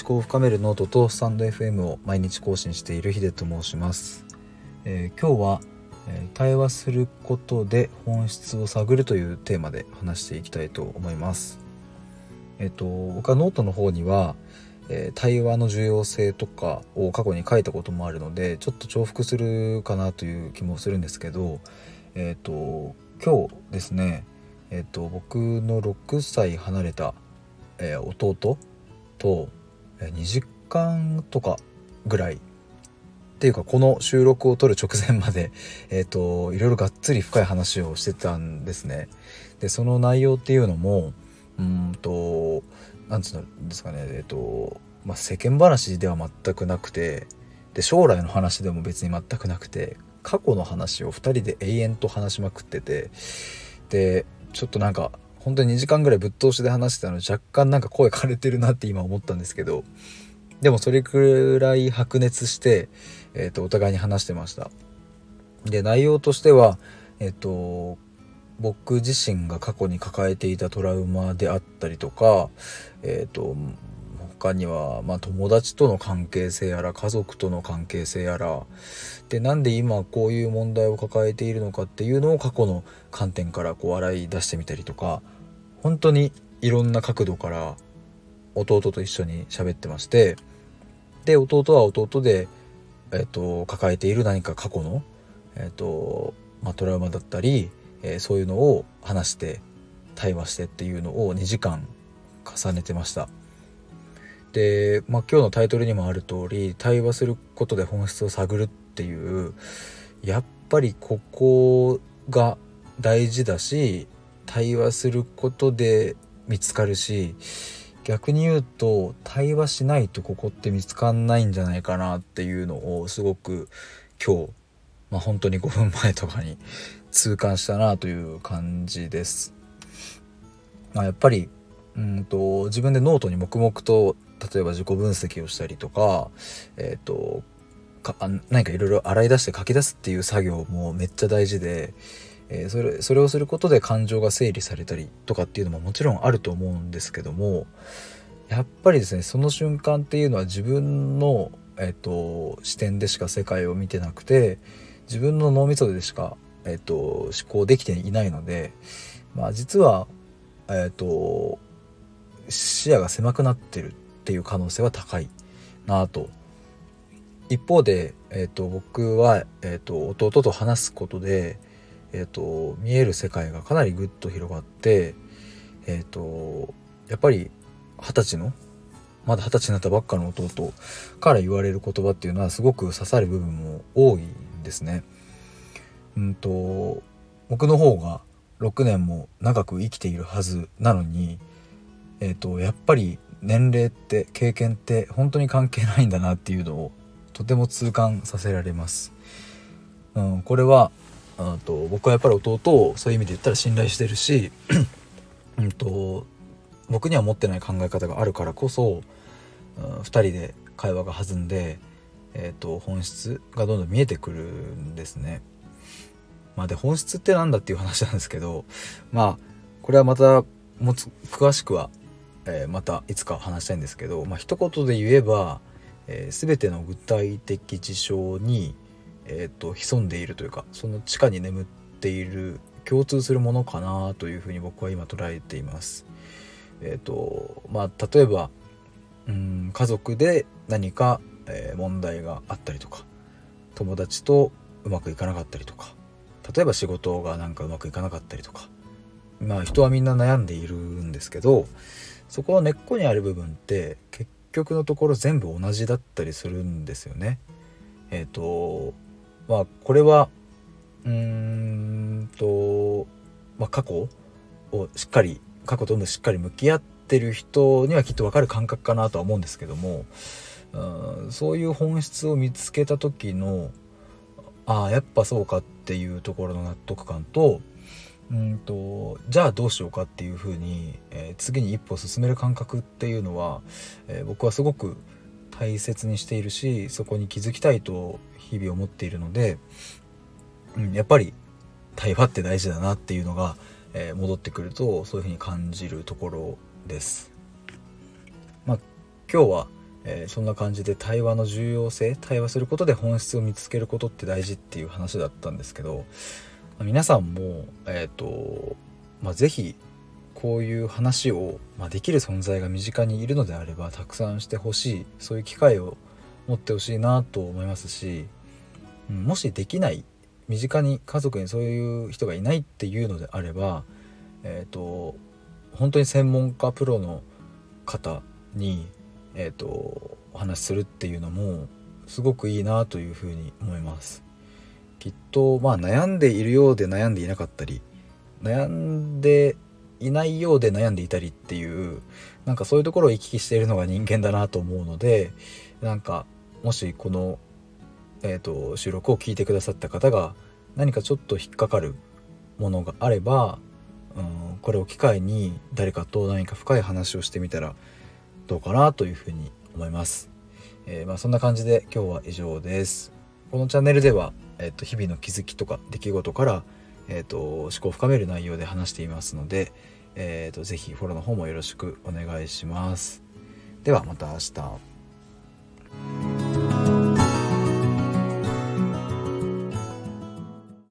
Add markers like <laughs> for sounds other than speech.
思考を深めるノートとスタンド FM を毎日更新しているヒデと申します、えー、今日は、えー、対話することで本質を探るというテーマで話していきたいと思います。えっ、ー、と僕はノートの方には、え対話の重要性とかを過去に書いたこともあるのでちょっと重複するかなという気もするんですけどえっ、と今日ですねえっ、と僕の6歳離れた、え弟と2時間とかぐらいっていうかこの収録を撮る直前まで <laughs> えっ、といろいろがっつり深い話をしてたんですね。でその内容っていうのもうんとなんつうんですかねえっ、と、まあ、世間話では全くなくてで将来の話でも別に全くなくて過去の話を2人で永遠と話しまくっててでちょっとなんか本当に2時間ぐらいぶっ通しで話してたので若干なんか声枯れてるなって今思ったんですけどでもそれくらい白熱して、えーと、お互いに話してました。で内容としてはえっ、ー、と僕自身が過去に抱えていたトラウマであったりとかえっ、ー、と他には、まあ、友達との関係性やら家族との関係性やらでなんで今こういう問題を抱えているのかっていうのを過去の観点からこう洗い出してみたりとか本当にいろんな角度から弟と一緒に喋ってましてで弟は弟で、えーと、抱えている何か過去の、えーとまあ、トラウマだったり、えー、そういうのを話して対話してっていうのを2時間重ねてました。で、まあ、今日のタイトルにもある通り対話することで本質を探るっていうやっぱりここが大事だし対話することで見つかるし逆に言うと対話しないとここって見つかんないんじゃないかなっていうのをすごく今日、まあ、本当に5分前とかに痛感したなという感じです。まあ、やっぱりうんと自分でノートに黙々と例えば自己分析をしたりとか、えっ、ー、とか何かいろいろ洗い出して書き出すっていう作業もめっちゃ大事で、え、それそれをすることで感情が整理されたりとかっていうのももちろんあると思うんですけどもやっぱりですねその瞬間っていうのは自分の、えーと、視点でしか世界を見てなくて自分の脳みそでしか、えーと、思考できていないので、まあ、実は、えーと視野が狭くなってるっていう可能性は高いなと。一方で、えーと、僕は、えーと、弟と話すことで、えーと、見える世界がかなりぐっと広がって、えー、とやっぱり二十歳のまだ二十歳になったばっかの弟から言われる言葉っていうのはすごく刺さる部分も多いんですね。うんと僕の方が6年も長く生きているはずなのに、えー、とやっぱり年齢って経験って本当に関係ないんだなっていうのをとても痛感させられます。うん、これはうんと僕はやっぱり弟をそういう意味で言ったら信頼してるし、<clears throat> うんと僕には持ってない考え方があるからこそ、うん、2人で会話が弾んで、えーと、本質がどんどん見えてくるんですね。まあ、で本質って何だっていう話なんですけどまあこれはまたもつ詳しくはえー、またいつか話したいんですけど、まあ一言で言えば、えー、全ての具体的事象に、えーと、潜んでいるというかその地下に眠っている共通するものかなというふうに僕は今捉えています。えっ、ー、とまあ例えばうん家族で何か、えー、問題があったりとか友達とうまくいかなかったりとか例えば仕事がなんかうまくいかなかったりとかまあ人はみんな悩んでいるんですけどそこの根っこにある部分って結局のところ全部同じだったりするんですよね。えっ、ー、とまあこれはうーんと、まあ、過去をしっかり過去ともしっかり向き合ってる人にはきっと分かる感覚かなとは思うんですけどもうんそういう本質を見つけた時のああやっぱそうかっていうところの納得感とうんとじゃあどうしようかっていうふうに、えー、次に一歩進める感覚っていうのは、えー、僕はすごく大切にしているしそこに気づきたいと日々思っているので、うん、やっぱり対話って大事だなっていうのが、えー、戻ってくるとそういうふうに感じるところです。まあ、今日は、えー、そんな感じで対話の重要性対話することで本質を見つけることって大事っていう話だったんですけど皆さんもえっ、ー、とまあ是非こういう話を、まあ、できる存在が身近にいるのであればたくさんしてほしいそういう機会を持ってほしいなと思いますし、うん、もしできない身近に家族にそういう人がいないっていうのであればえっ、ー、と本当に専門家プロの方にえっ、ー、とお話しするっていうのもすごくいいなというふうに思います。きっとまあ悩んでいるようで悩んでいなかったり悩んでいないようで悩んでいたりっていうなんかそういうところを行き来しているのが人間だなと思うのでなんかもしこの、えーと、収録を聞いてくださった方が何かちょっと引っかかるものがあれば、うん、これを機会に誰かと何か深い話をしてみたらどうかなというふうに思います。えー、まあ、そんな感じで今日は以上です。このチャンネルでは、えーと、日々の気づきとか出来事から、えーと、思考を深める内容で話していますので、えーと、とぜひフォローの方もよろしくお願いします。ではまた明日。